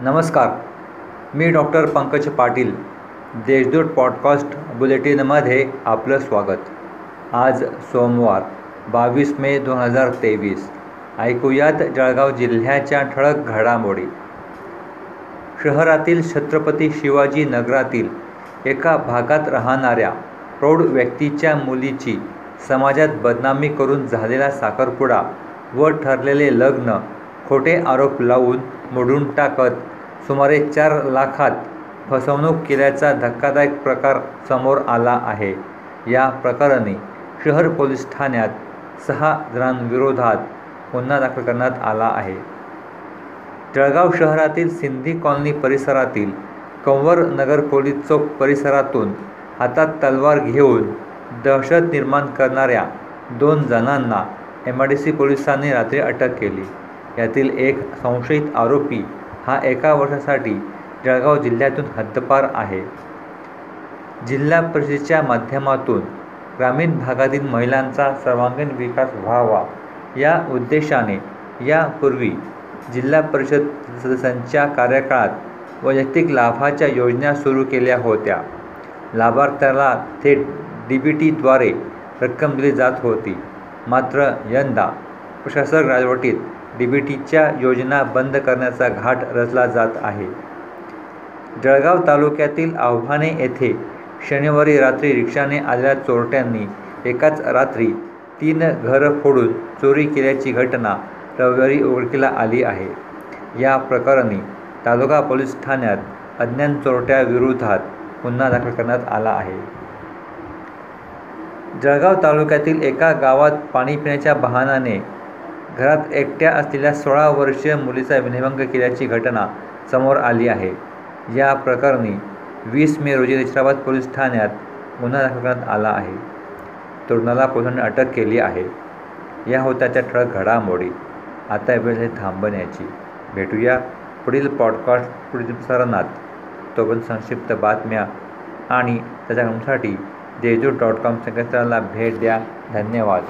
नमस्कार मी doctor Pankaj Patil Deshdoot podcast बुलेटिनमध्ये आपलं स्वागत. आज सोमवार बावीस मे दोन हजार तेवीस. ऐकूयात जळगाव जिल्ह्याच्या ठळक घडामोडी. शहरातील छत्रपती शिवाजी नगरातील एका भागात राहणाऱ्या प्रौढ व्यक्तीच्या मुलीची समाजात बदनामी करून झालेला साखरपुडा व ठरलेले लग्न खोटे आरोप लावून मोडून टाकत सुमारे चार लाखात फसवणूक केल्याचा धक्कादायक प्रकार समोर आला आहे. या प्रकरणी शहर पोलीस ठाण्यात सहा जणांविरोधात गुन्हा दाखल करण्यात आला आहे. जळगाव शहरातील सिंधी कॉलनी परिसरातील कंवर नगर पोलीस चौक परिसरातून हातात तलवार घेऊन दहशत निर्माण करणाऱ्या दोन जणांना एम आय डी सी पोलिसांनी रात्री अटक केली. यातील एक संशयित आरोपी हा एका वर्षासाठी जळगाव जिल्ह्यातून हद्दपार आहे. जिल्हा परिषदेच्या माध्यमातून ग्रामीण भागातील महिलांचा सर्वांगीण विकास व्हावा या उद्देशाने यापूर्वी जिल्हा परिषद सदस्यांच्या कार्यकाळात वैयक्तिक लाभाच्या योजना सुरू केल्या होत्या. लाभार्थ्याला थेट डी बी टीद्वारे रक्कम दिली जात होती. मात्र यंदा प्रशासक राजवटीत डी बी टीच्या योजना बंद करण्याचा घाट रचला जात आहे. जळगाव तालुक्यातील आव्हाने येथे शनिवारी रात्री रिक्षाने आलेल्या चोरट्यांनी एकाच रात्री तीन घरं फोडून चोरी केल्याची घटना रविवारी उघडकीला आली आहे. या प्रकरणी तालुका पोलीस ठाण्यात अज्ञान चोरट्याविरोधात गुन्हा दाखल करण्यात आला आहे. जळगाव तालुक्यातील एका गावात पाणी पिण्याच्या बहानाने घरात एकट्या असलेल्या सोळा वर्षीय मुलीचा विनयभंग केल्याची घटना समोर आली आहे. या प्रकरणी वीस मे रोजी नशिराबाद पोलीस ठाण्यात गुन्हा दाखल करण्यात आला आहे. तरुणाला पोलिसांनी अटक केली आहे. या होत्या त्या ठळक घडामोडी आता वेळ हे थांबण्याची. भेटूया पुढील पॉडकास्ट पुढील प्रसारणात. तोपर्यंत संक्षिप्त बातम्या आणि त्याच्यासाठी देजू डॉट कॉम संकेतस्थळाला भेट द्या. धन्यवाद.